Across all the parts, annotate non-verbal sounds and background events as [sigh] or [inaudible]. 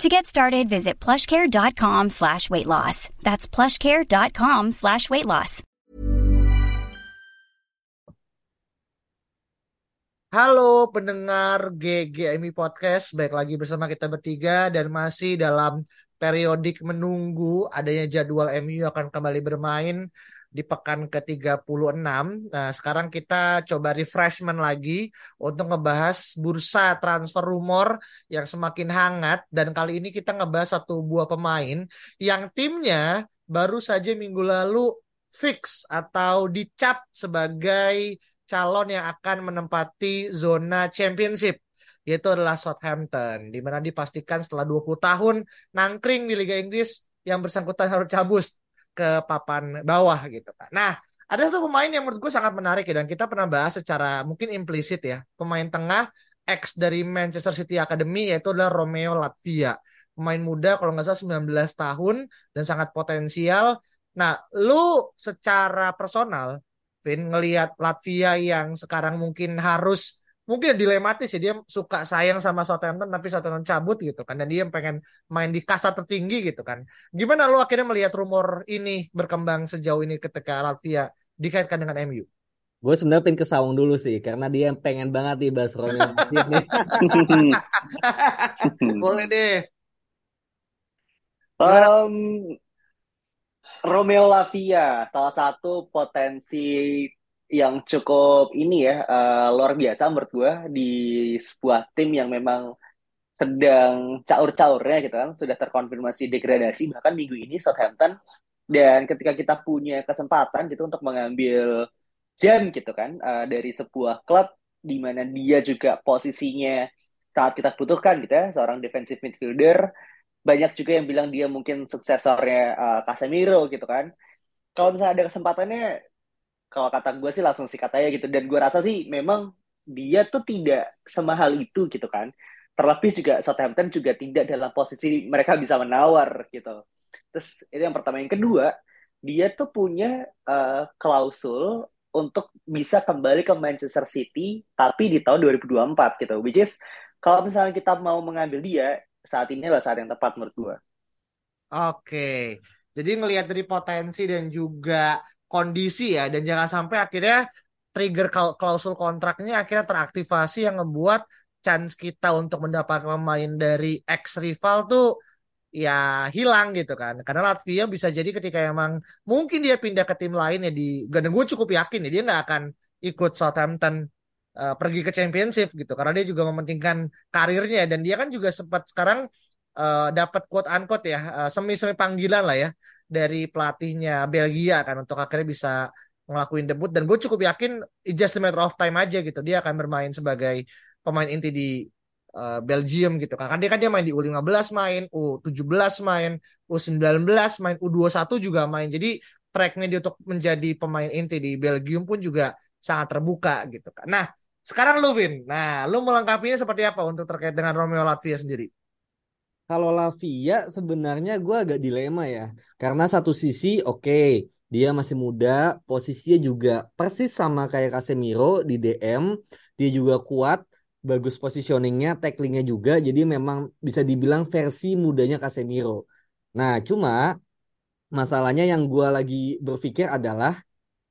To get started, visit plushcare.com slash weight loss. That's plushcare.com slash weight loss. Halo pendengar GGMI Podcast, baik lagi bersama kita bertiga dan masih dalam periodik menunggu adanya jadwal MU akan kembali bermain di pekan ke-36. Nah, sekarang kita coba refreshment lagi untuk ngebahas bursa transfer rumor yang semakin hangat dan kali ini kita ngebahas satu buah pemain yang timnya baru saja minggu lalu fix atau dicap sebagai calon yang akan menempati zona championship yaitu adalah Southampton di mana dipastikan setelah 20 tahun nangkring di Liga Inggris yang bersangkutan harus cabut ke papan bawah gitu kan. Nah, ada satu pemain yang menurut gue sangat menarik ya dan kita pernah bahas secara mungkin implisit ya. Pemain tengah ex dari Manchester City Academy yaitu adalah Romeo Latvia. Pemain muda kalau nggak salah 19 tahun dan sangat potensial. Nah, lu secara personal Vin ngelihat Latvia yang sekarang mungkin harus mungkin dilematis ya dia suka sayang sama Southampton tapi Southampton cabut gitu kan dan dia pengen main di kasta tertinggi gitu kan. Gimana lo akhirnya melihat rumor ini berkembang sejauh ini ketika Latvia dikaitkan dengan MU gue sebenarnya pengen ke Sawang dulu sih karena dia yang pengen banget nih bahas Romeo [laughs] boleh deh. Um, Romeo Lavia, salah satu potensi yang cukup ini ya, uh, luar biasa menurut gue di sebuah tim yang memang sedang caur-caurnya gitu kan, sudah terkonfirmasi degradasi bahkan minggu ini Southampton dan ketika kita punya kesempatan gitu untuk mengambil jam gitu kan uh, dari sebuah klub di mana dia juga posisinya saat kita butuhkan gitu ya, seorang defensive midfielder banyak juga yang bilang dia mungkin suksesornya uh, Casemiro gitu kan. Kalau misalnya ada kesempatannya, kalau kata gue sih langsung sih katanya gitu. Dan gue rasa sih memang dia tuh tidak semahal itu gitu kan. Terlebih juga Southampton juga tidak dalam posisi mereka bisa menawar gitu. Terus itu yang pertama. Yang kedua, dia tuh punya uh, klausul untuk bisa kembali ke Manchester City tapi di tahun 2024 gitu. Which is kalau misalnya kita mau mengambil dia, saat ini adalah saat yang tepat menurut gue. Oke, jadi ngelihat dari potensi dan juga kondisi ya, dan jangan sampai akhirnya trigger klausul kontraknya akhirnya teraktivasi yang ngebuat chance kita untuk mendapatkan pemain dari ex rival tuh ya hilang gitu kan. Karena Latvia bisa jadi ketika emang mungkin dia pindah ke tim lain ya di dan gue cukup yakin ya dia nggak akan ikut Southampton uh, pergi ke championship gitu. Karena dia juga mementingkan karirnya dan dia kan juga sempat sekarang uh, dapat quote unquote ya uh, semi semi panggilan lah ya dari pelatihnya Belgia kan untuk akhirnya bisa ngelakuin debut dan gue cukup yakin it's just a matter of time aja gitu dia akan bermain sebagai pemain inti di uh, Belgium gitu kan. Dia kan dia main di U15 main, U17 main, U19 main, U21 juga main. Jadi tracknya dia untuk menjadi pemain inti di Belgium pun juga sangat terbuka gitu kan. Nah, sekarang lu Vin, nah lu melengkapinya seperti apa untuk terkait dengan Romeo Latvia sendiri? Kalau Latvia sebenarnya gue agak dilema ya, karena satu sisi oke okay, dia masih muda, posisinya juga persis sama kayak Casemiro di DM, dia juga kuat, bagus positioningnya, tacklingnya juga, jadi memang bisa dibilang versi mudanya Casemiro. Nah cuma masalahnya yang gue lagi berpikir adalah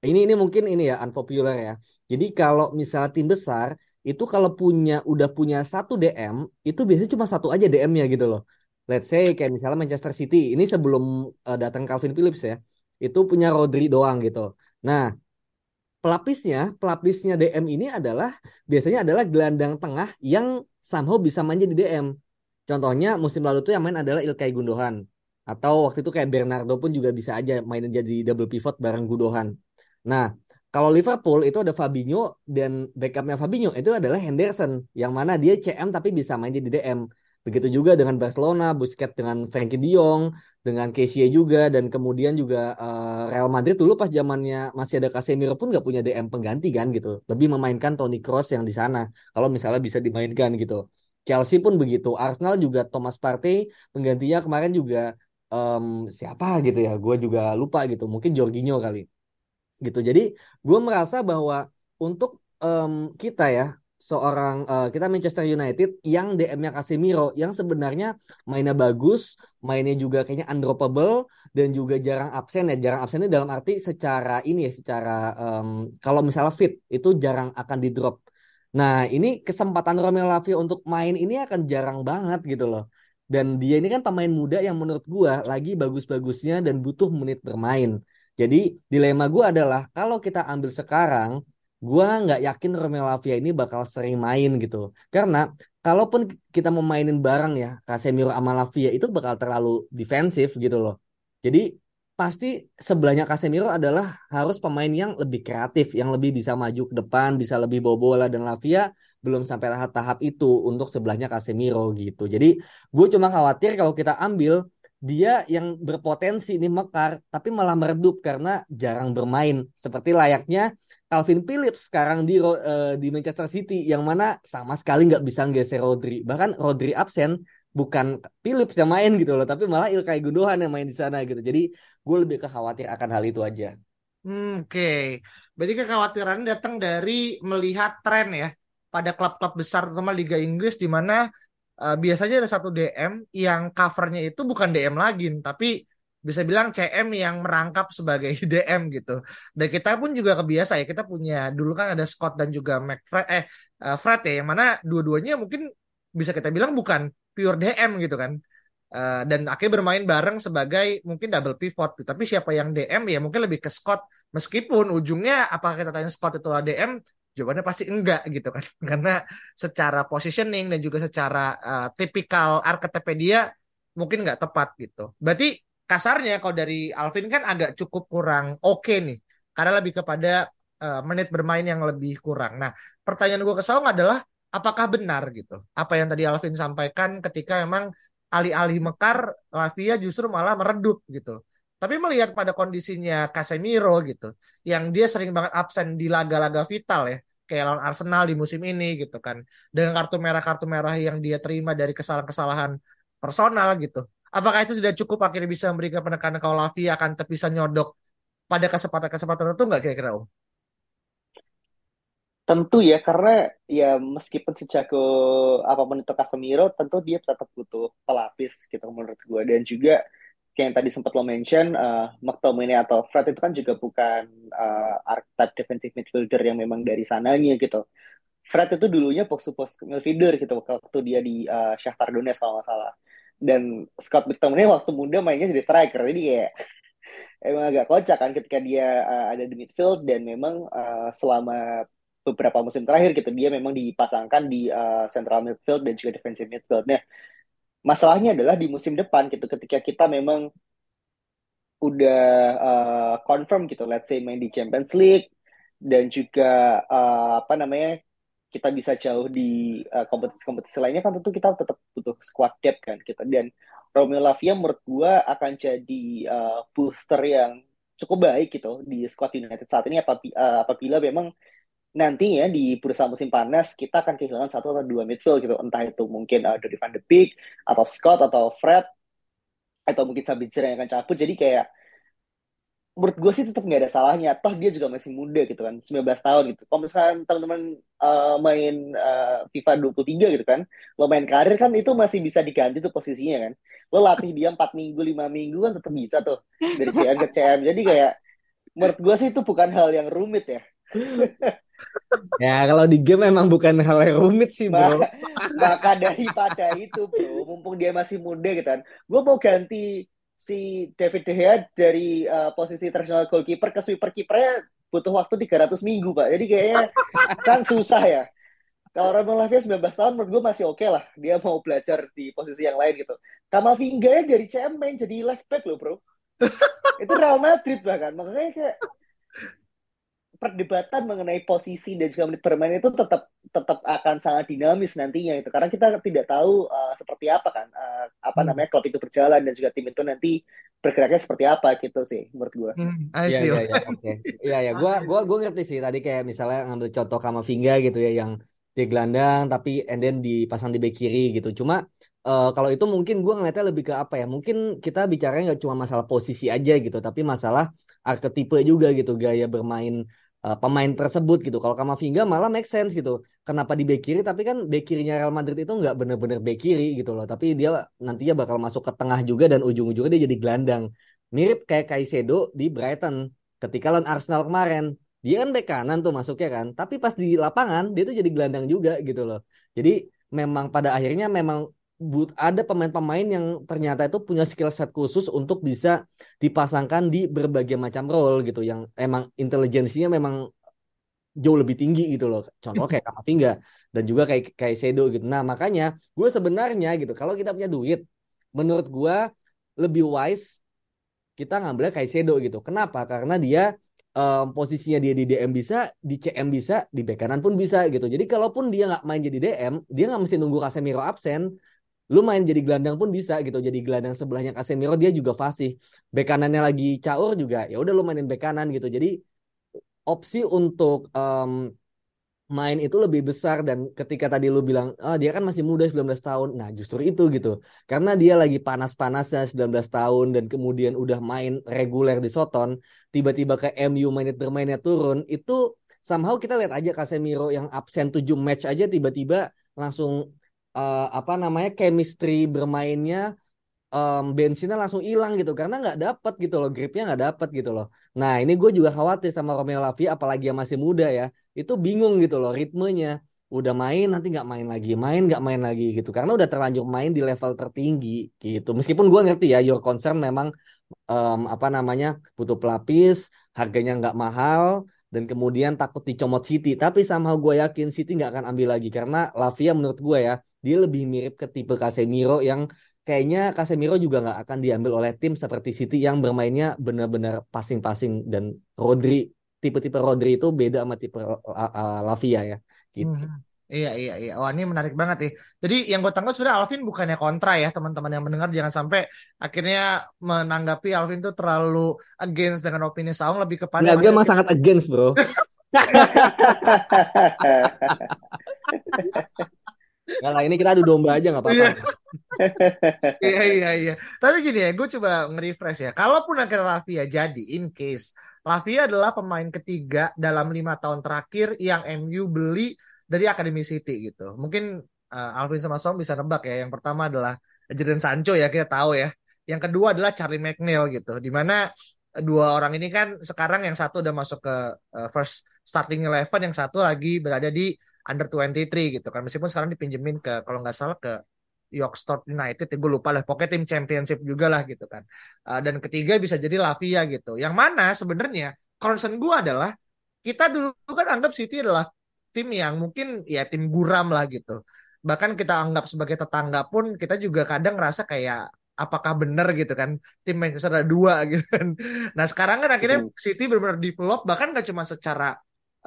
ini ini mungkin ini ya unpopular ya jadi kalau misalnya tim besar itu kalau punya udah punya satu DM itu biasanya cuma satu aja DM-nya gitu loh. Let's say kayak misalnya Manchester City ini sebelum uh, datang Calvin Phillips ya itu punya Rodri doang gitu. Nah pelapisnya pelapisnya DM ini adalah biasanya adalah gelandang tengah yang somehow bisa main jadi DM. Contohnya musim lalu tuh yang main adalah Ilkay Gundogan atau waktu itu kayak Bernardo pun juga bisa aja main jadi double pivot bareng Gundogan. Nah kalau Liverpool itu ada Fabinho dan backupnya Fabinho itu adalah Henderson yang mana dia CM tapi bisa main jadi DM. Begitu juga dengan Barcelona, Busquets dengan Frenkie de Jong, dengan Kessie juga dan kemudian juga uh, Real Madrid dulu pas zamannya masih ada Casemiro pun nggak punya DM pengganti kan gitu. Lebih memainkan Toni Kroos yang di sana kalau misalnya bisa dimainkan gitu. Chelsea pun begitu. Arsenal juga Thomas Partey penggantinya kemarin juga um, siapa gitu ya. Gue juga lupa gitu. Mungkin Jorginho kali. Gitu. Jadi gue merasa bahwa untuk um, kita ya seorang uh, kita Manchester United yang DM-nya Casemiro yang sebenarnya mainnya bagus, mainnya juga kayaknya undroppable dan juga jarang absen ya. Jarang absen dalam arti secara ini ya, secara um, kalau misalnya fit itu jarang akan di drop. Nah, ini kesempatan Romelu Lavia untuk main ini akan jarang banget gitu loh. Dan dia ini kan pemain muda yang menurut gua lagi bagus-bagusnya dan butuh menit bermain. Jadi dilema gua adalah kalau kita ambil sekarang gue nggak yakin Romelu Lavia ini bakal sering main gitu. Karena kalaupun kita mau mainin bareng ya, Casemiro sama Lavia itu bakal terlalu defensif gitu loh. Jadi pasti sebelahnya Casemiro adalah harus pemain yang lebih kreatif, yang lebih bisa maju ke depan, bisa lebih bawa bola dan Lavia belum sampai tahap-tahap itu untuk sebelahnya Casemiro gitu. Jadi gue cuma khawatir kalau kita ambil dia yang berpotensi ini mekar tapi malah meredup karena jarang bermain seperti layaknya Calvin Phillips sekarang di uh, di Manchester City yang mana sama sekali nggak bisa nggeser Rodri bahkan Rodri absen bukan Phillips yang main gitu loh tapi malah Ilkay Gundogan yang main di sana gitu jadi gue lebih kekhawatir akan hal itu aja. Hmm, Oke, okay. berarti kekhawatiran datang dari melihat tren ya pada klub-klub besar terutama Liga Inggris di mana uh, biasanya ada satu DM yang covernya itu bukan DM lagi, tapi bisa bilang CM yang merangkap sebagai [laughs] DM gitu. Dan kita pun juga kebiasa ya, kita punya dulu kan ada Scott dan juga McFred eh uh, Fred ya, yang mana dua-duanya mungkin bisa kita bilang bukan pure DM gitu kan. Uh, dan akhirnya bermain bareng sebagai mungkin double pivot gitu. Tapi siapa yang DM ya mungkin lebih ke Scott meskipun ujungnya apakah kita tanya Scott itu DM Jawabannya pasti enggak gitu kan. [laughs] Karena secara positioning dan juga secara uh, tipikal archetype dia mungkin nggak tepat gitu. Berarti kasarnya kalau dari Alvin kan agak cukup kurang oke okay nih. Karena lebih kepada uh, menit bermain yang lebih kurang. Nah, pertanyaan gue ke Saung adalah apakah benar gitu? Apa yang tadi Alvin sampaikan ketika emang alih-alih mekar, Lavia justru malah meredup gitu. Tapi melihat pada kondisinya Casemiro gitu, yang dia sering banget absen di laga-laga vital ya, kayak lawan Arsenal di musim ini gitu kan. Dengan kartu merah-kartu merah yang dia terima dari kesalahan-kesalahan personal gitu. Apakah itu tidak cukup akhirnya bisa memberikan penekanan kalau Lavi akan bisa nyodok pada kesempatan-kesempatan tertentu nggak kira-kira Om? Tentu ya, karena ya meskipun sejago apa pun itu Casemiro, tentu dia tetap butuh pelapis gitu menurut gue. Dan juga kayak yang tadi sempat lo mention, uh, McTominay atau Fred itu kan juga bukan uh, archetype defensive midfielder yang memang dari sananya gitu. Fred itu dulunya post-post midfielder gitu waktu dia di uh, Shakhtar Donetsk kalau salah. Dan Scott McTominay waktu muda mainnya jadi striker, jadi kayak [laughs] emang agak kocak kan ketika dia uh, ada di midfield dan memang uh, selama beberapa musim terakhir gitu dia memang dipasangkan di uh, central midfield dan juga defensive midfield. Nah, masalahnya adalah di musim depan gitu ketika kita memang udah uh, confirm gitu let's say main di Champions League dan juga uh, apa namanya kita bisa jauh di uh, kompetisi-kompetisi lainnya kan tentu kita tetap butuh squad depth kan kita dan Romeo Lavia menurut gua akan jadi uh, booster yang cukup baik gitu di squad United saat ini apabila, uh, apabila memang nantinya di bursa musim panas kita akan kehilangan satu atau dua midfield gitu. Entah itu mungkin uh, Dodi van de Beek atau Scott atau Fred atau mungkin Sabitzer yang akan cabut. Jadi kayak menurut gue sih tetap nggak ada salahnya. Toh dia juga masih muda gitu kan 19 tahun gitu. Kalau misalnya teman-teman uh, main uh, FIFA 23 gitu kan lo main karir kan itu masih bisa diganti tuh posisinya kan. Lo latih dia 4 minggu 5 minggu kan tetap bisa tuh dari CM ke CM jadi kayak menurut gue sih itu bukan hal yang rumit ya [laughs] ya kalau di game memang bukan hal yang rumit sih bro. Maka, daripada itu bro mumpung dia masih muda gitu kan gue mau ganti si David De Gea dari uh, posisi tradisional goalkeeper ke sweeper kipernya butuh waktu 300 minggu pak. Jadi kayaknya kan susah ya. Kalau Ramon Lavia 19 tahun menurut gue masih oke okay lah. Dia mau belajar di posisi yang lain gitu. Kamavinga dari CM main jadi left back loh bro. Itu Real Madrid bahkan. Makanya kayak perdebatan mengenai posisi dan juga menit bermain itu tetap tetap akan sangat dinamis nantinya itu karena kita tidak tahu uh, seperti apa kan uh, apa hmm. namanya klub itu berjalan dan juga tim itu nanti bergeraknya seperti apa gitu sih menurut gue. Hmm, iya iya iya oke. Iya ya gue gue gue ngerti sih tadi kayak misalnya ngambil contoh Kamavinga gitu ya yang di gelandang tapi and then dipasang di bek kiri gitu. Cuma uh, kalau itu mungkin gue ngeliatnya lebih ke apa ya? Mungkin kita bicaranya nggak cuma masalah posisi aja gitu, tapi masalah arketipe juga gitu, gaya bermain uh, pemain tersebut gitu. Kalau Kamavinga malah make sense gitu. Kenapa di bek kiri? Tapi kan bek kirinya Real Madrid itu nggak bener-bener bek kiri gitu loh. Tapi dia nantinya bakal masuk ke tengah juga dan ujung-ujungnya dia jadi gelandang. Mirip kayak Kaisedo di Brighton ketika lawan Arsenal kemarin. Dia kan bek kanan tuh masuknya kan. Tapi pas di lapangan dia tuh jadi gelandang juga gitu loh. Jadi memang pada akhirnya memang but ada pemain-pemain yang ternyata itu punya skill set khusus untuk bisa dipasangkan di berbagai macam role gitu yang emang intelijensinya memang jauh lebih tinggi gitu loh. Contoh kayak [laughs] Kamavinga dan juga kayak kayak Sedo gitu. Nah, makanya gue sebenarnya gitu kalau kita punya duit menurut gue lebih wise kita ngambil kayak Sedo gitu. Kenapa? Karena dia um, posisinya dia di DM bisa, di CM bisa, di bek kanan pun bisa gitu. Jadi kalaupun dia nggak main jadi DM, dia nggak mesti nunggu Casemiro absen lu main jadi gelandang pun bisa gitu jadi gelandang sebelahnya Casemiro dia juga fasih. Bek kanannya lagi caur juga ya udah lu mainin bek kanan gitu. Jadi opsi untuk um, main itu lebih besar dan ketika tadi lu bilang oh, dia kan masih muda 19 tahun. Nah justru itu gitu. Karena dia lagi panas-panasnya 19 tahun dan kemudian udah main reguler di Soton tiba-tiba ke MU menit bermainnya turun itu somehow kita lihat aja Casemiro yang absen 7 match aja tiba-tiba langsung uh, apa namanya chemistry bermainnya um, bensinnya langsung hilang gitu. Karena nggak dapet gitu loh gripnya nggak dapet gitu loh. Nah ini gue juga khawatir sama Romeo Lavia apalagi yang masih muda ya. Itu bingung gitu loh ritmenya. Udah main nanti nggak main lagi main nggak main lagi gitu. Karena udah terlanjur main di level tertinggi gitu. Meskipun gue ngerti ya your concern memang um, apa namanya butuh pelapis harganya nggak mahal dan kemudian takut dicomot City. Tapi sama gue yakin City nggak akan ambil lagi. Karena Lavia menurut gue ya dia lebih mirip ke tipe Casemiro yang kayaknya Casemiro juga nggak akan diambil oleh tim seperti City yang bermainnya benar-benar passing-passing dan Rodri tipe-tipe Rodri itu beda sama tipe uh, Lavia ya gitu. Hmm. Iya iya iya. Wah ini menarik banget nih. Jadi yang gue tangkap sebenarnya Alvin bukannya kontra ya teman-teman yang mendengar jangan sampai akhirnya menanggapi Alvin tuh terlalu against dengan opini Saung lebih kepada. Nggak, gue mah sangat against bro. [laughs] [laughs] Gak lah, ini kita adu domba aja gak apa-apa. [laughs] iya, iya, iya. Tapi gini ya, gue coba nge-refresh ya. Kalaupun akhirnya Lavia jadi, in case. Lavia adalah pemain ketiga dalam lima tahun terakhir yang MU beli dari Akademi City gitu. Mungkin uh, Alvin sama Som bisa nebak ya. Yang pertama adalah Jadon Sancho ya, kita tahu ya. Yang kedua adalah Charlie McNeil gitu. Di mana dua orang ini kan sekarang yang satu udah masuk ke uh, first starting eleven, yang satu lagi berada di under 23 gitu kan. Meskipun sekarang dipinjemin ke kalau nggak salah ke York Start United ya gue lupa lah. Pokoknya tim championship juga lah gitu kan. Uh, dan ketiga bisa jadi Lavia gitu. Yang mana sebenarnya concern gue adalah kita dulu kan anggap City adalah tim yang mungkin ya tim guram lah gitu. Bahkan kita anggap sebagai tetangga pun kita juga kadang ngerasa kayak apakah benar gitu kan? Tim Manchester ada dua [laughs] gitu kan. Nah sekarang kan akhirnya City benar-benar develop bahkan gak cuma secara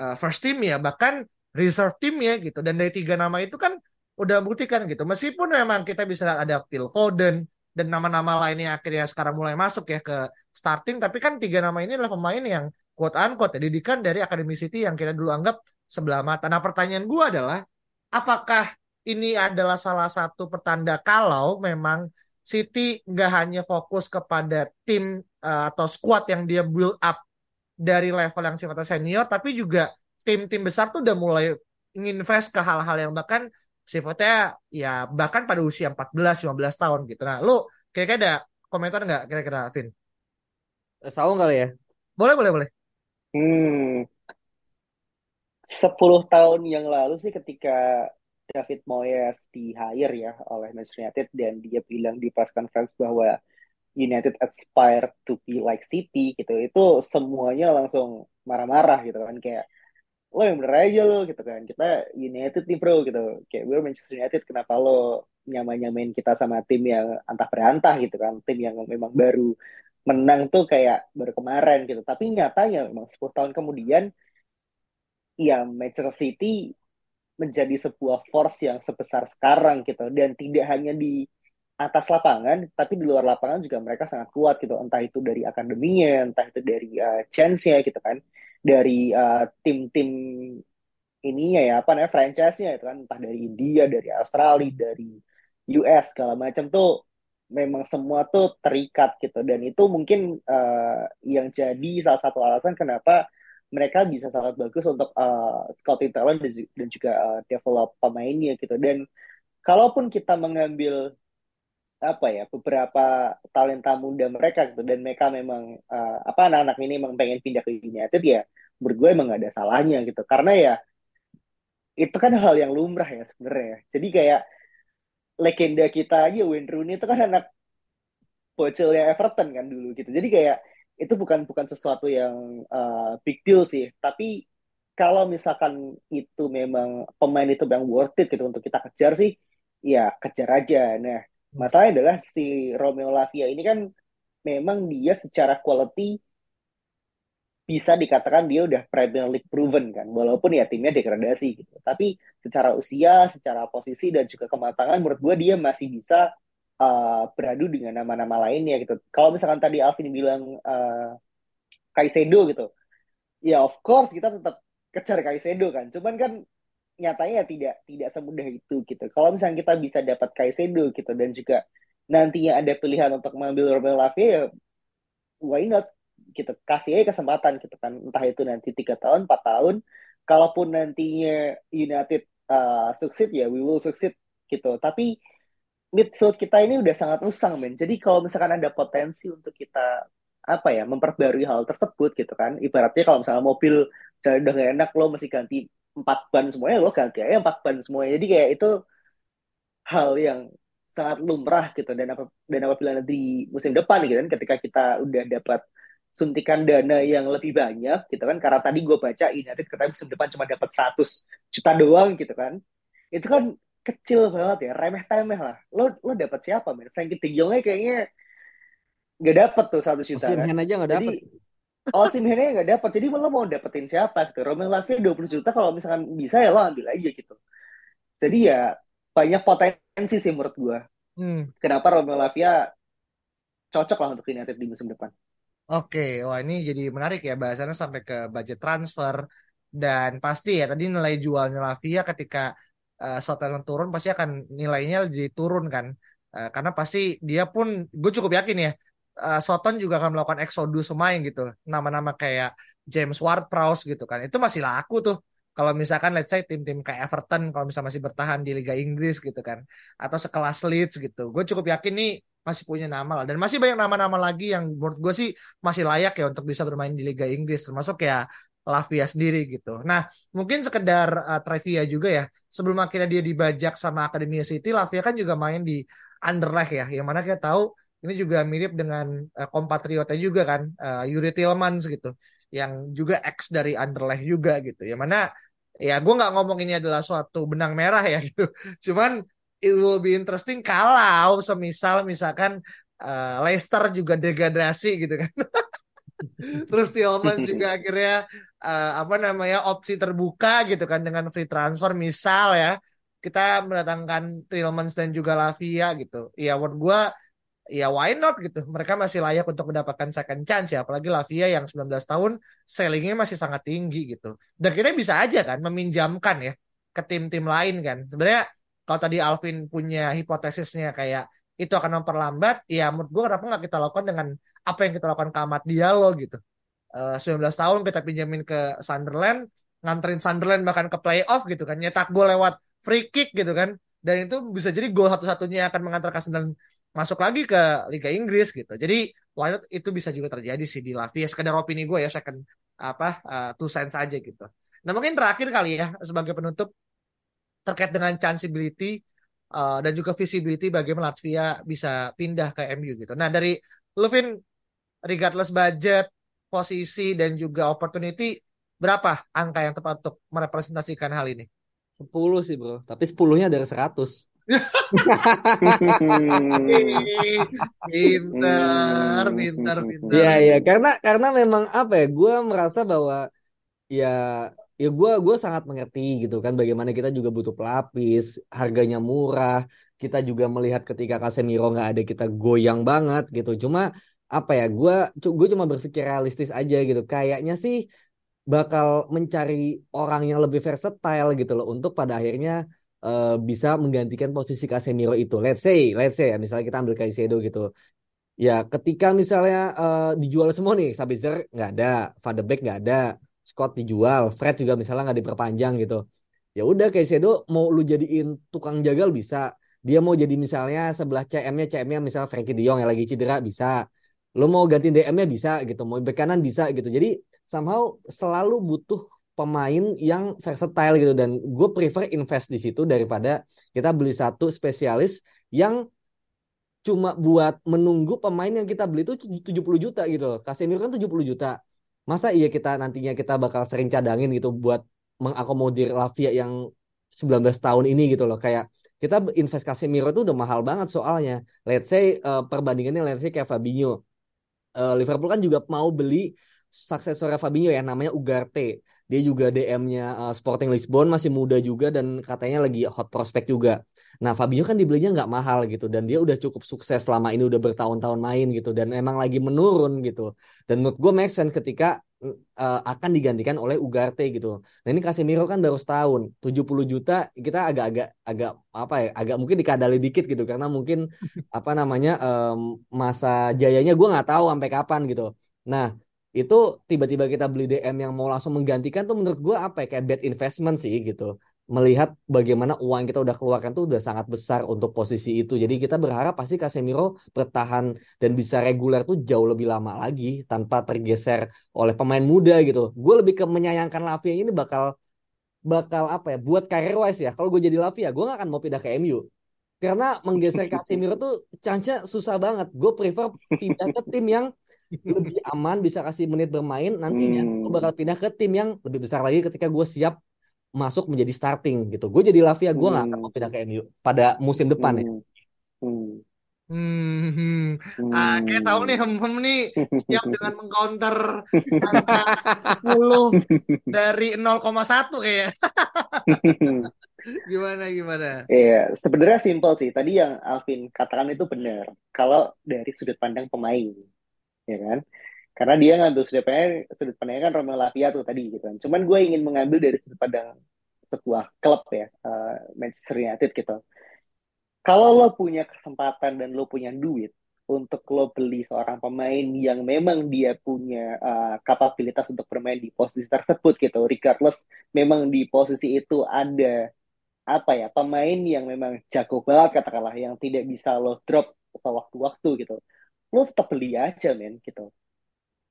uh, first team ya. Bahkan reserve team ya gitu dan dari tiga nama itu kan udah buktikan gitu meskipun memang kita bisa ada Phil Foden dan nama-nama lainnya akhirnya sekarang mulai masuk ya ke starting tapi kan tiga nama ini adalah pemain yang quote unquote ya, didikan dari Academy City yang kita dulu anggap sebelah mata. Nah pertanyaan gue adalah apakah ini adalah salah satu pertanda kalau memang City nggak hanya fokus kepada tim uh, atau squad yang dia build up dari level yang sifatnya senior tapi juga tim-tim besar tuh udah mulai nginvest ke hal-hal yang bahkan sifatnya ya bahkan pada usia 14-15 tahun gitu. Nah, lu kira-kira ada komentar nggak kira-kira, Vin? Tahu kali ya? Boleh, boleh, boleh. Hmm, 10 tahun yang lalu sih ketika David Moyes di hire ya oleh Manchester United dan dia bilang di press conference bahwa United aspire to be like City gitu itu semuanya langsung marah-marah gitu kan kayak lo yang bener aja lo gitu kan. Kita United nih bro gitu. Kayak gue Manchester United kenapa lo nyamain nyamain kita sama tim yang antah berantah gitu kan. Tim yang memang baru menang tuh kayak baru kemarin gitu. Tapi nyatanya memang 10 tahun kemudian ya Manchester City menjadi sebuah force yang sebesar sekarang gitu. Dan tidak hanya di atas lapangan tapi di luar lapangan juga mereka sangat kuat gitu. Entah itu dari akademinya entah itu dari uh, chance-nya gitu kan dari uh, tim-tim ininya ya apa namanya franchise-nya itu kan. Entah dari India dari Australia dari US segala macam tuh memang semua tuh terikat gitu. Dan itu mungkin uh, yang jadi salah satu alasan kenapa mereka bisa sangat bagus untuk uh, scouting talent dan juga uh, develop pemainnya gitu. Dan kalaupun kita mengambil apa ya beberapa talenta muda mereka gitu. Dan mereka memang uh, apa anak-anak ini memang pengen pindah ke United ya menurut emang gak ada salahnya gitu. Karena ya itu kan hal yang lumrah ya sebenarnya. Jadi kayak legenda kita aja Wayne Rooney itu kan anak bocilnya Everton kan dulu gitu. Jadi kayak itu bukan bukan sesuatu yang uh, big deal sih. Tapi kalau misalkan itu memang pemain itu yang worth it gitu untuk kita kejar sih ya kejar aja. Nah masalahnya adalah si Romeo Lavia ini kan memang dia secara quality bisa dikatakan dia udah Premier League proven kan walaupun ya timnya degradasi gitu. Tapi secara usia secara posisi dan juga kematangan menurut gue dia masih bisa uh, beradu dengan nama-nama lainnya gitu. Kalau misalkan tadi Alvin bilang uh, Kaisedo gitu ya of course kita tetap kejar Kaisedo kan. Cuman kan nyatanya tidak tidak semudah itu gitu. Kalau misalnya kita bisa dapat Kaisedo gitu dan juga nantinya ada pilihan untuk mengambil Romelu Lavia ya why not? Kita kasih aja kesempatan gitu kan. Entah itu nanti tiga tahun empat tahun. Kalaupun nantinya United uh, sukses ya we will succeed gitu. Tapi midfield kita ini udah sangat usang men. Jadi kalau misalkan ada potensi untuk kita apa ya memperbarui hal tersebut gitu kan. Ibaratnya kalau misalnya mobil udah gak enak lo masih ganti empat ban semuanya lo ganti aja empat ban semuanya. Jadi kayak itu hal yang sangat lumrah gitu. Dan apa dan apabila nanti musim depan gitu kan ketika kita udah dapat suntikan dana yang lebih banyak gitu kan karena tadi gue baca ini nanti katanya musim depan cuma dapat 100 juta doang gitu kan. Itu kan kecil banget ya remeh temeh lah. Lo lo dapat siapa men? Frankie De Jongnya kayaknya nggak dapat tuh satu juta kan? aja nggak dapat Oh, Simhennya nggak dapat. Jadi lo mau dapetin siapa gitu? Romelu Lavia 20 juta kalau misalkan bisa ya lo ambil aja gitu. Jadi ya banyak potensi sih menurut gue. Hmm. Kenapa Romelu Lavia cocok lah untuk United di musim depan. Oke, wah ini jadi menarik ya bahasannya sampai ke budget transfer dan pasti ya tadi nilai jualnya Lavia ketika uh, Southampton turun pasti akan nilainya jadi turun kan uh, karena pasti dia pun gue cukup yakin ya uh, Soton juga akan melakukan eksodus pemain gitu. Nama-nama kayak James Ward-Prowse gitu kan. Itu masih laku tuh. Kalau misalkan let's say tim-tim kayak Everton kalau misalnya masih bertahan di Liga Inggris gitu kan. Atau sekelas Leeds gitu. Gue cukup yakin nih masih punya nama lah. Dan masih banyak nama-nama lagi yang menurut gue sih masih layak ya untuk bisa bermain di Liga Inggris. Termasuk ya Lavia sendiri gitu. Nah mungkin sekedar uh, trivia juga ya. Sebelum akhirnya dia dibajak sama Akademi City Lavia kan juga main di Anderlecht ya. Yang mana kita tahu ini juga mirip dengan uh, kompatriotnya juga kan uh, Yuri Tillmans gitu yang juga ex dari Anderlecht juga gitu yang mana ya gue nggak ngomong ini adalah suatu benang merah ya [laughs] gitu cuman it will be interesting kalau semisal misalkan uh, Leicester juga degradasi gitu kan. [laughs] Terus Tillman juga [laughs] akhirnya uh, apa namanya opsi terbuka gitu kan dengan free transfer misal ya kita mendatangkan Tillman dan juga Lavia gitu. Ya buat gue ya why not gitu. Mereka masih layak untuk mendapatkan second chance ya. Apalagi Lavia yang 19 tahun sellingnya masih sangat tinggi gitu. Dan kita bisa aja kan meminjamkan ya ke tim-tim lain kan. Sebenarnya kalau tadi Alvin punya hipotesisnya kayak itu akan memperlambat, ya menurut gue kenapa nggak kita lakukan dengan apa yang kita lakukan ke Amat Diallo gitu. Uh, eh, 19 tahun kita pinjamin ke Sunderland, nganterin Sunderland bahkan ke playoff gitu kan, nyetak gol lewat free kick gitu kan, dan itu bisa jadi gol satu-satunya akan mengantarkan Sunderland masuk lagi ke Liga Inggris gitu. Jadi why not itu bisa juga terjadi sih di Lavia. Sekedar opini gue ya second apa uh, two cents aja gitu. Nah mungkin terakhir kali ya sebagai penutup terkait dengan chanceability uh, dan juga visibility bagaimana Latvia bisa pindah ke MU gitu. Nah dari Levin regardless budget, posisi dan juga opportunity berapa angka yang tepat untuk merepresentasikan hal ini? 10 sih bro, tapi 10-nya dari 100. [laughs] pinter, pinter, pinter. Iya, iya, karena karena memang apa ya? Gue merasa bahwa ya ya gue gue sangat mengerti gitu kan bagaimana kita juga butuh pelapis harganya murah kita juga melihat ketika Casemiro nggak ada kita goyang banget gitu cuma apa ya gue gue cuma berpikir realistis aja gitu kayaknya sih bakal mencari orang yang lebih versatile gitu loh untuk pada akhirnya uh, bisa menggantikan posisi Casemiro itu. Let's say let's say ya misalnya kita ambil Caicedo gitu. Ya ketika misalnya uh, dijual semua nih Sabitzer nggak ada Van de Beek nggak ada Scott dijual Fred juga misalnya nggak diperpanjang gitu. Ya udah Caicedo mau lu jadiin tukang jagal bisa. Dia mau jadi misalnya sebelah CM-nya CM-nya misalnya Frankie De Jong yang lagi cedera bisa. Lo mau ganti DM-nya bisa gitu. Mau bek kanan bisa gitu. Jadi somehow selalu butuh pemain yang versatile gitu dan gue prefer invest di situ daripada kita beli satu spesialis yang cuma buat menunggu pemain yang kita beli itu 70 juta gitu loh. Casemiro kan 70 juta. Masa iya kita nantinya kita bakal sering cadangin gitu buat mengakomodir Lavia yang 19 tahun ini gitu loh. Kayak kita invest Casemiro itu udah mahal banget soalnya. Let's say uh, perbandingannya let's say kayak Fabinho. Uh, Liverpool kan juga mau beli suksesornya Fabinho ya namanya Ugarte. Dia juga DM-nya uh, eh, Sporting Lisbon masih muda juga dan katanya lagi hot prospect juga. Nah Fabinho kan dibelinya nggak mahal gitu dan dia udah cukup sukses selama ini udah bertahun-tahun main gitu dan emang lagi menurun gitu. Dan menurut gue make sense ketika uh, akan digantikan oleh Ugarte gitu. Nah ini Casemiro kan baru setahun, 70 juta kita agak-agak agak apa ya, agak mungkin dikadali dikit gitu karena mungkin [laughs] apa namanya um, masa jayanya gue nggak tahu sampai kapan gitu. Nah itu tiba-tiba kita beli DM yang mau langsung menggantikan tuh menurut gue apa ya? Kayak bad investment sih gitu. Melihat bagaimana uang yang kita udah keluarkan tuh udah sangat besar untuk posisi itu. Jadi kita berharap pasti Casemiro bertahan dan bisa reguler tuh jauh lebih lama lagi tanpa tergeser oleh pemain muda gitu. Gue lebih ke menyayangkan Lavia ini bakal bakal apa ya? Buat career wise ya. Kalau gue jadi Lavia gue gak akan mau pindah ke MU karena menggeser [laughs] Casemiro tuh chance susah banget. Gue prefer pindah ke tim yang lebih aman bisa kasih menit bermain nantinya hmm. gue bakal pindah ke tim yang lebih besar lagi ketika gue siap masuk menjadi starting gitu gue jadi Lavia gue nggak akan mau pindah ke MU pada musim depan ya hmm. Hmm, hmm. Ah, kayak tahu nih hem hem nih siap dengan mengcounter angka 10 dari 0,1 kayak. [laughs] gimana gimana? Iya, sebenarnya simpel sih. Tadi yang Alvin katakan itu benar. Kalau dari sudut pandang pemain, ya kan? Karena dia ngambil sudut pandang, sudut pandangnya kan Romeo Lavia tuh tadi gitu kan. Cuman gue ingin mengambil dari sudut pandang sebuah klub ya, uh, Manchester United gitu. Kalau lo punya kesempatan dan lo punya duit untuk lo beli seorang pemain yang memang dia punya uh, kapabilitas untuk bermain di posisi tersebut gitu, regardless memang di posisi itu ada apa ya pemain yang memang jago banget katakanlah yang tidak bisa lo drop sewaktu-waktu gitu lo tetap beli aja men gitu.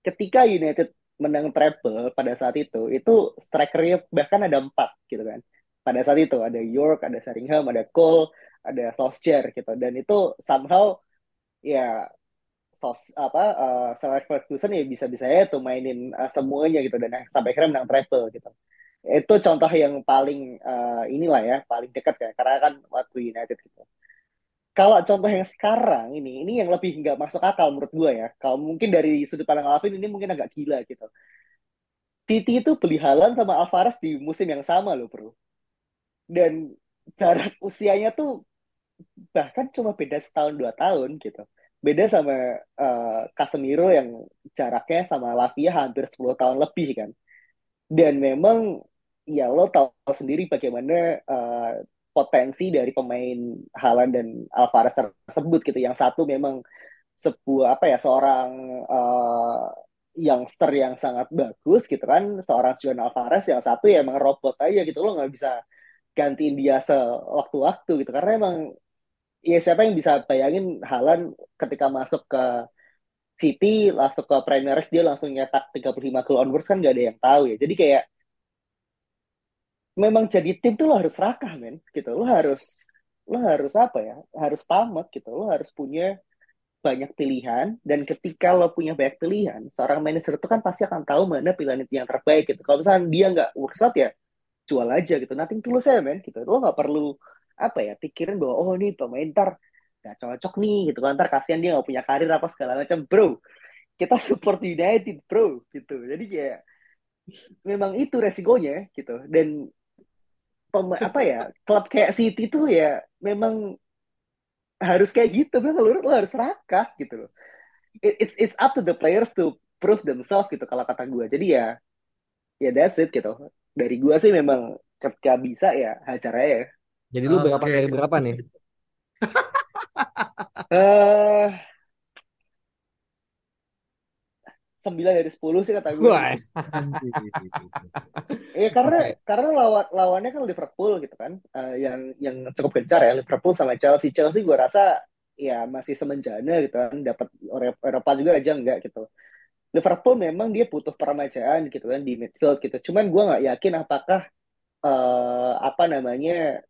Ketika United menang treble pada saat itu itu strikernya bahkan ada empat gitu kan. Pada saat itu ada York ada Sheringham ada Cole ada Solskjaer gitu. Dan itu somehow ya sos apa uh, Ferguson ya bisa bisa ya tuh mainin uh, semuanya gitu. Dan sampai akhirnya menang treble gitu. Itu contoh yang paling uh, inilah ya paling dekat ya. Karena kan waktu United gitu kalau contoh yang sekarang ini, ini yang lebih nggak masuk akal menurut gue ya. Kalau mungkin dari sudut pandang Alvin ini mungkin agak gila gitu. City itu beli Haaland sama Alvarez di musim yang sama loh bro. Dan jarak usianya tuh bahkan cuma beda setahun dua tahun gitu. Beda sama uh, Casemiro yang jaraknya sama Lavia hampir 10 tahun lebih kan. Dan memang ya lo tahu sendiri bagaimana uh, potensi dari pemain Haaland dan Alvarez tersebut gitu. Yang satu memang sebuah apa ya seorang uh, youngster yang sangat bagus gitu kan, seorang Juan Alvarez yang satu ya emang robot aja gitu lo nggak bisa gantiin dia sewaktu-waktu gitu. Karena emang ya siapa yang bisa bayangin Haaland ketika masuk ke City langsung ke Premier League dia langsung nyetak 35 gol onwards kan gak ada yang tahu ya. Jadi kayak memang jadi tim tuh lo harus rakah men. Gitu. Lo harus lo harus apa ya? Harus tamat gitu. Lo harus punya banyak pilihan. Dan ketika lo punya banyak pilihan seorang manajer itu kan pasti akan tahu mana pilihan itu yang terbaik gitu. Kalau misalnya dia nggak works out ya jual aja gitu. Nanti tulus ya men. Gitu. Lo nggak perlu apa ya pikirin bahwa oh ini pemain ntar nggak cocok nih gitu kan. Ntar kasihan dia nggak punya karir apa segala macam. Bro kita support United bro. Gitu. Jadi kayak memang itu resikonya gitu. Dan pem, apa ya klub kayak City tuh ya memang harus kayak gitu memang lo, lo harus serakah gitu loh It- it's it's up to the players to prove themselves gitu kalau kata gue jadi ya ya that's it gitu dari gue sih memang ketika bisa ya hajar aja Jadi lu berapa Oke. dari berapa nih? [laughs] eh sembilan dari sepuluh sih kata gue. [laughs] Iya karena karena lawan lawannya kan Liverpool gitu kan. Eh, yang yang cukup gencar ya Liverpool sama Chelsea. Chelsea gue rasa ya masih semenjana gitu kan. Dapat Eropa juga aja enggak gitu. Liverpool memang dia butuh permajaan gitu kan di midfield gitu. Cuman gue nggak yakin apakah eh, apa namanya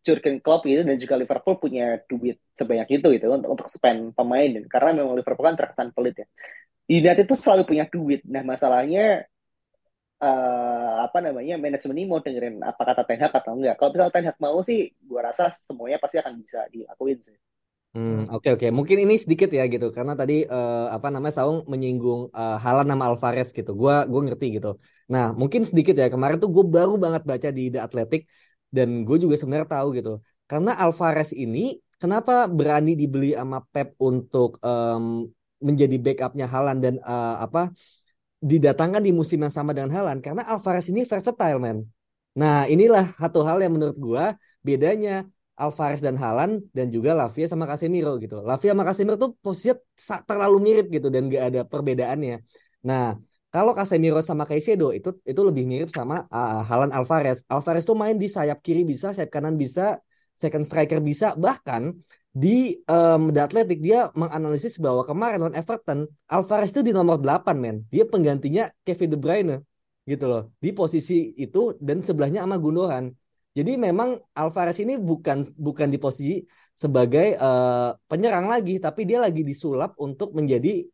Jurgen Klopp itu dan juga Liverpool punya duit sebanyak itu gitu untuk untuk spend pemain. Dan karena memang Liverpool kan terkesan pelit ya United itu selalu punya duit nah masalahnya eh, apa namanya manajemen ini mau dengerin apa kata Ten Hag atau enggak. Kalau misalnya Ten Hag mau sih, gua rasa semuanya pasti akan bisa dilakuin sih. Hmm, oke oke. Mungkin ini sedikit ya gitu karena tadi eh, apa namanya Saung menyinggung eh, Haaland nama Alvarez gitu. Gua gua ngerti gitu. Nah, mungkin sedikit ya. Kemarin tuh gue baru banget baca di The Athletic dan gue juga sebenarnya tahu gitu. Karena Alvarez ini kenapa berani dibeli sama Pep untuk em, menjadi backupnya Haaland dan eh, apa didatangkan di musim yang sama dengan Haaland karena Alvarez ini versatile man. Nah, inilah satu hal yang menurut gua bedanya Alvarez dan Haaland dan juga Lavia sama Casemiro gitu. Lavia sama Casemiro tuh posisinya terlalu mirip gitu dan gak ada perbedaannya. Nah, kalau Casemiro sama Caicedo itu itu lebih mirip sama uh, Haaland Alvarez. Alvarez tuh main di sayap kiri bisa, sayap kanan bisa, second striker bisa, bahkan di um, The Athletic dia menganalisis bahwa kemarin lawan Everton Alvarez itu di nomor 8 men. Dia penggantinya Kevin De Bruyne gitu loh. Di posisi itu dan sebelahnya sama Gundogan. Jadi memang Alvarez ini bukan bukan di posisi sebagai uh, penyerang lagi, tapi dia lagi disulap untuk menjadi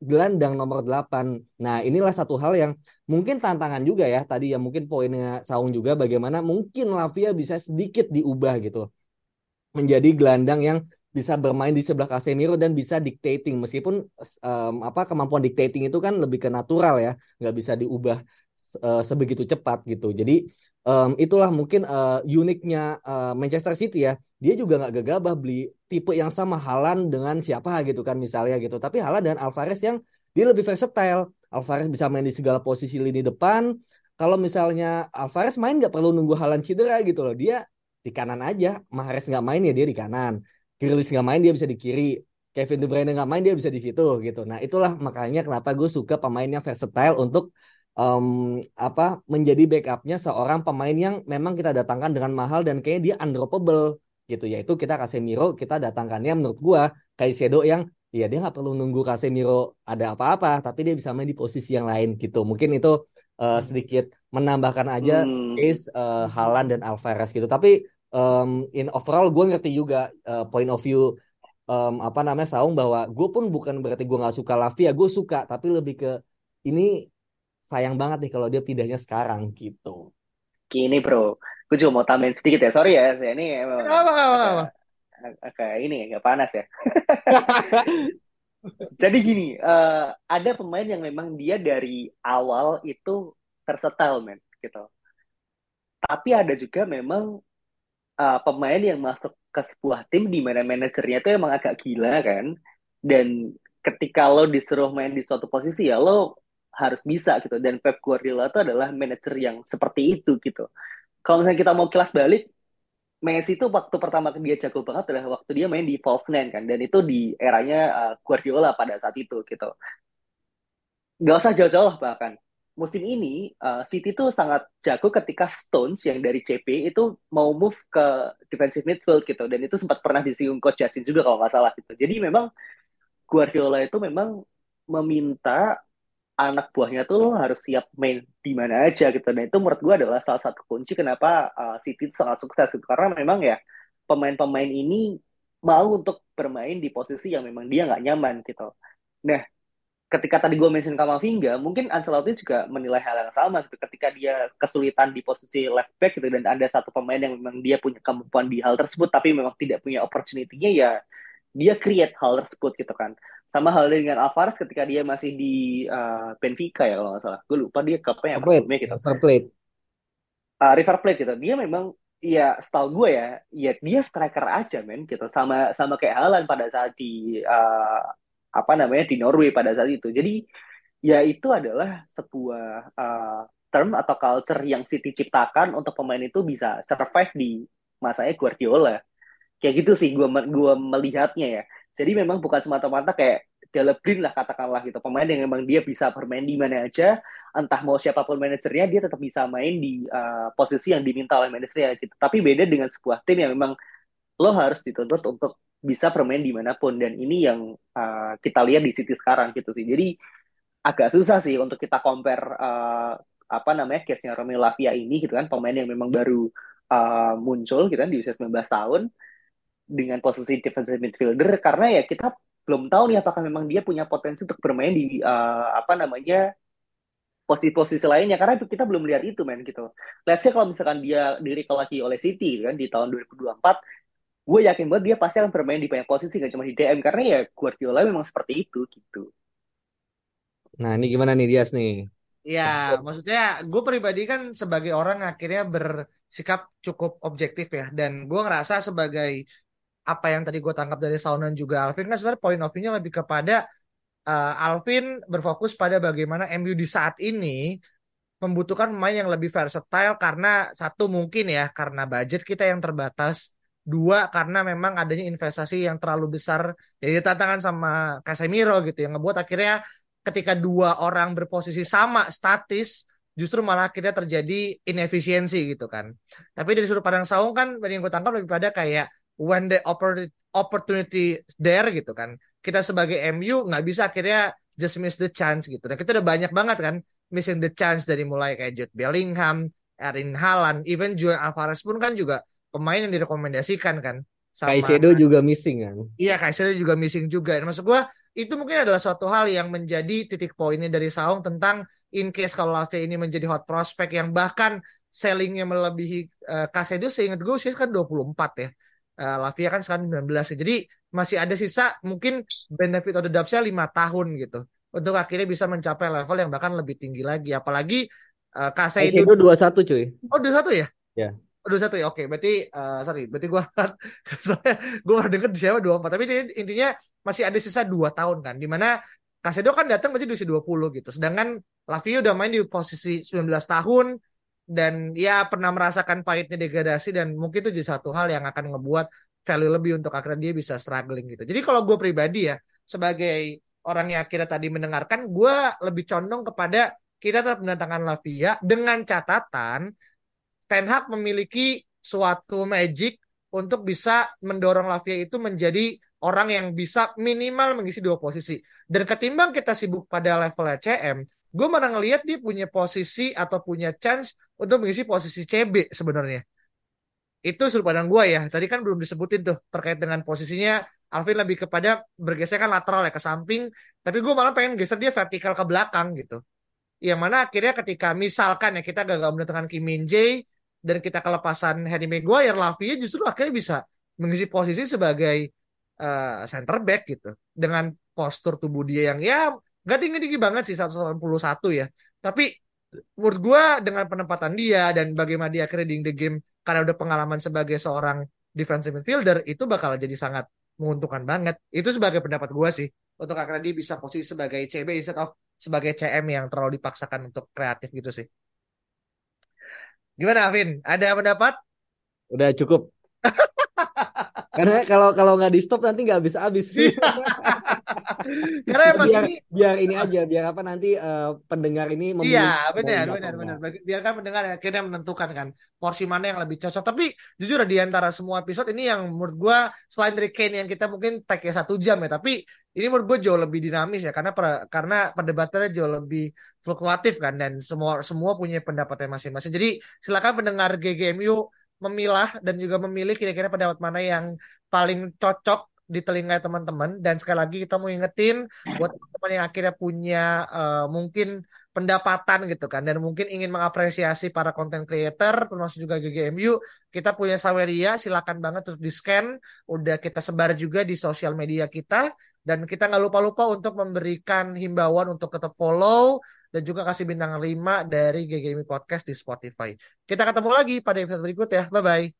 gelandang nomor 8. Nah, inilah satu hal yang mungkin tantangan juga ya. Tadi ya mungkin poinnya Saung juga bagaimana mungkin Lavia bisa sedikit diubah gitu. Menjadi gelandang yang bisa bermain di sebelah Casemiro dan bisa dictating meskipun um, apa kemampuan dictating itu kan lebih ke natural ya, nggak bisa diubah uh, sebegitu cepat gitu. Jadi um, itulah mungkin uh, uniknya uh, Manchester City ya. Dia juga nggak gegabah beli tipe yang sama Haaland dengan siapa gitu kan misalnya gitu. Tapi Haaland dan Alvarez yang dia lebih versatile. Alvarez bisa main di segala posisi lini depan. Kalau misalnya Alvarez main nggak perlu nunggu Haaland cedera gitu loh. Dia di kanan aja. Mahrez nggak main ya dia di kanan. Grealish nggak main dia bisa di kiri. Kevin De Bruyne nggak main dia bisa di situ gitu. Nah itulah makanya kenapa gue suka pemainnya versatile untuk um, apa menjadi backupnya seorang pemain yang memang kita datangkan dengan mahal dan kayaknya dia undroppable gitu. Yaitu kita Casemiro kita datangkannya menurut gua Caicedo yang ya dia nggak perlu nunggu Casemiro ada apa-apa tapi dia bisa main di posisi yang lain gitu. Mungkin itu uh, sedikit menambahkan aja Hmm. case uh, Haaland dan Alvarez gitu. Tapi um, in overall gue ngerti juga uh, point of view um, apa namanya Saung bahwa gue pun bukan berarti gue nggak suka Lavia gue suka tapi lebih ke ini sayang banget nih kalau dia pindahnya sekarang gitu. Gini bro, gue juga mau tambahin sedikit ya. Sorry ya, saya ini emang Apa, apa, apa, agak, agak ini agak panas ya. [laughs] Jadi gini, eh, ada pemain yang memang dia dari awal itu versatile men, gitu. Tapi ada juga memang eh, pemain yang masuk ke sebuah tim di mana manajernya itu emang agak gila kan. Dan ketika lo disuruh main di suatu posisi ya lo harus bisa gitu. Dan Pep Guardiola itu adalah manajer yang seperti itu gitu. Kalau misalnya kita mau kilas balik, Messi itu waktu pertama dia jago banget adalah waktu dia main di false nine kan. Dan itu di eranya uh, Guardiola pada saat itu gitu. Gak usah jauh-jauh bahkan. Musim ini uh, City tuh sangat jago ketika Stones yang dari CP itu mau move ke defensive midfield gitu. Dan itu sempat pernah disinggung Coach Justin juga kalau nggak salah gitu. Jadi memang Guardiola itu memang meminta anak buahnya tuh lo harus siap main di mana aja gitu. Dan itu menurut gue adalah salah satu kunci kenapa uh, City itu sangat sukses gitu. Karena memang ya pemain-pemain ini mau untuk bermain di posisi yang memang dia nggak nyaman gitu. Nah, ketika tadi gue mention Kamavinga, mungkin Ancelotti juga menilai hal yang sama gitu. Ketika dia kesulitan di posisi left back gitu dan ada satu pemain yang memang dia punya kemampuan di hal tersebut tapi memang tidak punya opportunity-nya ya dia create hal tersebut gitu kan. Sama hal dengan Alvarez ketika dia masih di uh, Benfica ya kalau nggak salah. Gue lupa dia kapan yang sebelumnya gitu. River Plate. Uh, River Plate gitu. Dia memang ya setahu gue ya, ya dia striker aja men gitu. Sama sama kayak Haaland pada saat di uh, apa namanya di Norway pada saat itu. Jadi ya itu adalah sebuah uh, term atau culture yang City ciptakan untuk pemain itu bisa survive di masanya Guardiola. Kayak gitu sih gue gua melihatnya ya jadi memang bukan semata-mata kayak Delebrin lah katakanlah gitu. Pemain yang memang dia bisa bermain di mana aja entah mau siapa pun manajernya dia tetap bisa main di uh, posisi yang diminta oleh manajernya gitu. Tapi beda dengan sebuah tim yang memang lo harus dituntut untuk bisa bermain di mana pun. Dan ini yang uh, kita lihat di City sekarang gitu sih. Jadi agak susah sih untuk kita compare uh, apa namanya case-nya Romeo Lavia ini gitu kan. Pemain yang memang baru uh, muncul gitu kan di usia 19 tahun dengan posisi defensive midfielder karena ya kita belum tahu nih apakah memang dia punya potensi untuk bermain di uh, apa namanya posisi-posisi lainnya karena itu kita belum lihat itu men gitu. Let's say kalau misalkan dia diri lagi oleh City kan di tahun 2024 gue yakin banget dia pasti akan bermain di banyak posisi gak cuma di DM karena ya Guardiola memang seperti itu gitu. Nah ini gimana nih Dias nih? Ya, maksudnya gue pribadi kan sebagai orang akhirnya bersikap cukup objektif ya, dan gue ngerasa sebagai apa yang tadi gue tangkap dari Saunan juga Alvin kan sebenarnya point of view-nya lebih kepada uh, Alvin berfokus pada bagaimana MU di saat ini membutuhkan pemain yang lebih versatile karena satu mungkin ya karena budget kita yang terbatas. Dua karena memang adanya investasi yang terlalu besar jadi tantangan sama Casemiro gitu yang ngebuat akhirnya ketika dua orang berposisi sama statis justru malah akhirnya terjadi inefisiensi gitu kan. Tapi dari sudut pandang Saung kan yang gue tangkap lebih pada kayak when the opportunity there gitu kan. Kita sebagai MU nggak bisa akhirnya just miss the chance gitu. Dan kita udah banyak banget kan missing the chance dari mulai kayak Jude Bellingham, Erin Haaland, even Julian Alvarez pun kan juga pemain yang direkomendasikan kan sama Kaisedo juga missing kan? Iya Kaisedo juga missing juga. Dan maksud gua itu mungkin adalah suatu hal yang menjadi titik poinnya dari Saung tentang in case kalau Lavia ini menjadi hot prospect yang bahkan sellingnya melebihi uh, Kaisedo seingat gue sih kan 24 ya uh, Lavia kan sekarang 19 ya. Jadi masih ada sisa mungkin benefit of the doubt-nya 5 tahun gitu. Untuk akhirnya bisa mencapai level yang bahkan lebih tinggi lagi. Apalagi uh, Kasai itu 21 cuy. Oh 21 ya? Ya. Oh, 21 ya. Oke, berarti uh, sorry, berarti gua [laughs] gue baru denger di siapa 24. Tapi intinya masih ada sisa 2 tahun kan. Di mana Kasedo kan datang masih di usia 20 gitu. Sedangkan Lavia udah main di posisi 19 tahun dan ya pernah merasakan pahitnya degradasi dan mungkin itu jadi satu hal yang akan ngebuat value lebih untuk akhirnya dia bisa struggling gitu. Jadi kalau gue pribadi ya sebagai orang yang akhirnya tadi mendengarkan, gue lebih condong kepada kita tetap mendatangkan Lavia dengan catatan Ten Hag memiliki suatu magic untuk bisa mendorong Lavia itu menjadi orang yang bisa minimal mengisi dua posisi. Dan ketimbang kita sibuk pada level CM, gue mana ngelihat dia punya posisi atau punya chance untuk mengisi posisi CB sebenarnya. Itu sudut pandang gue ya. Tadi kan belum disebutin tuh terkait dengan posisinya Alvin lebih kepada bergeser kan lateral ya ke samping, tapi gue malah pengen geser dia vertikal ke belakang gitu. Yang mana akhirnya ketika misalkan ya kita gagal mendatangkan Kim Min Jae dan kita kelepasan Harry Maguire, Lavia justru akhirnya bisa mengisi posisi sebagai uh, center back gitu dengan postur tubuh dia yang ya nggak tinggi tinggi banget sih 181 ya. Tapi menurut gue dengan penempatan dia dan bagaimana dia akhirnya the game karena udah pengalaman sebagai seorang defensive midfielder itu bakal jadi sangat menguntungkan banget. Itu sebagai pendapat gue sih untuk akhirnya dia bisa posisi sebagai CB instead of sebagai CM yang terlalu dipaksakan untuk kreatif gitu sih. Gimana Avin ada pendapat? Udah cukup. [laughs] Karena kalau kalau nggak di stop nanti nggak habis habis [laughs] Karena emang biar, ini biar ini aja, biar apa nanti uh, pendengar ini memilih. Iya, benar, benar, benar. Biarkan pendengar akhirnya menentukan kan porsi mana yang lebih cocok. Tapi jujur di antara semua episode ini yang menurut gue selain dari Kane yang kita mungkin tag satu jam ya, tapi ini menurut gue jauh lebih dinamis ya karena per, karena perdebatannya jauh lebih fluktuatif kan dan semua semua punya pendapatnya masing-masing. Jadi silakan pendengar GGMU memilah dan juga memilih kira-kira pendapat mana yang paling cocok di telinga teman-teman dan sekali lagi kita mau ingetin buat teman-teman yang akhirnya punya uh, mungkin pendapatan gitu kan dan mungkin ingin mengapresiasi para content creator termasuk juga GGMU kita punya Saweria silakan banget untuk di scan udah kita sebar juga di sosial media kita Dan kita nggak lupa-lupa untuk memberikan himbauan untuk tetap follow dan juga kasih bintang 5 dari GGMI Podcast di Spotify. Kita ketemu lagi pada episode berikut ya. Bye-bye.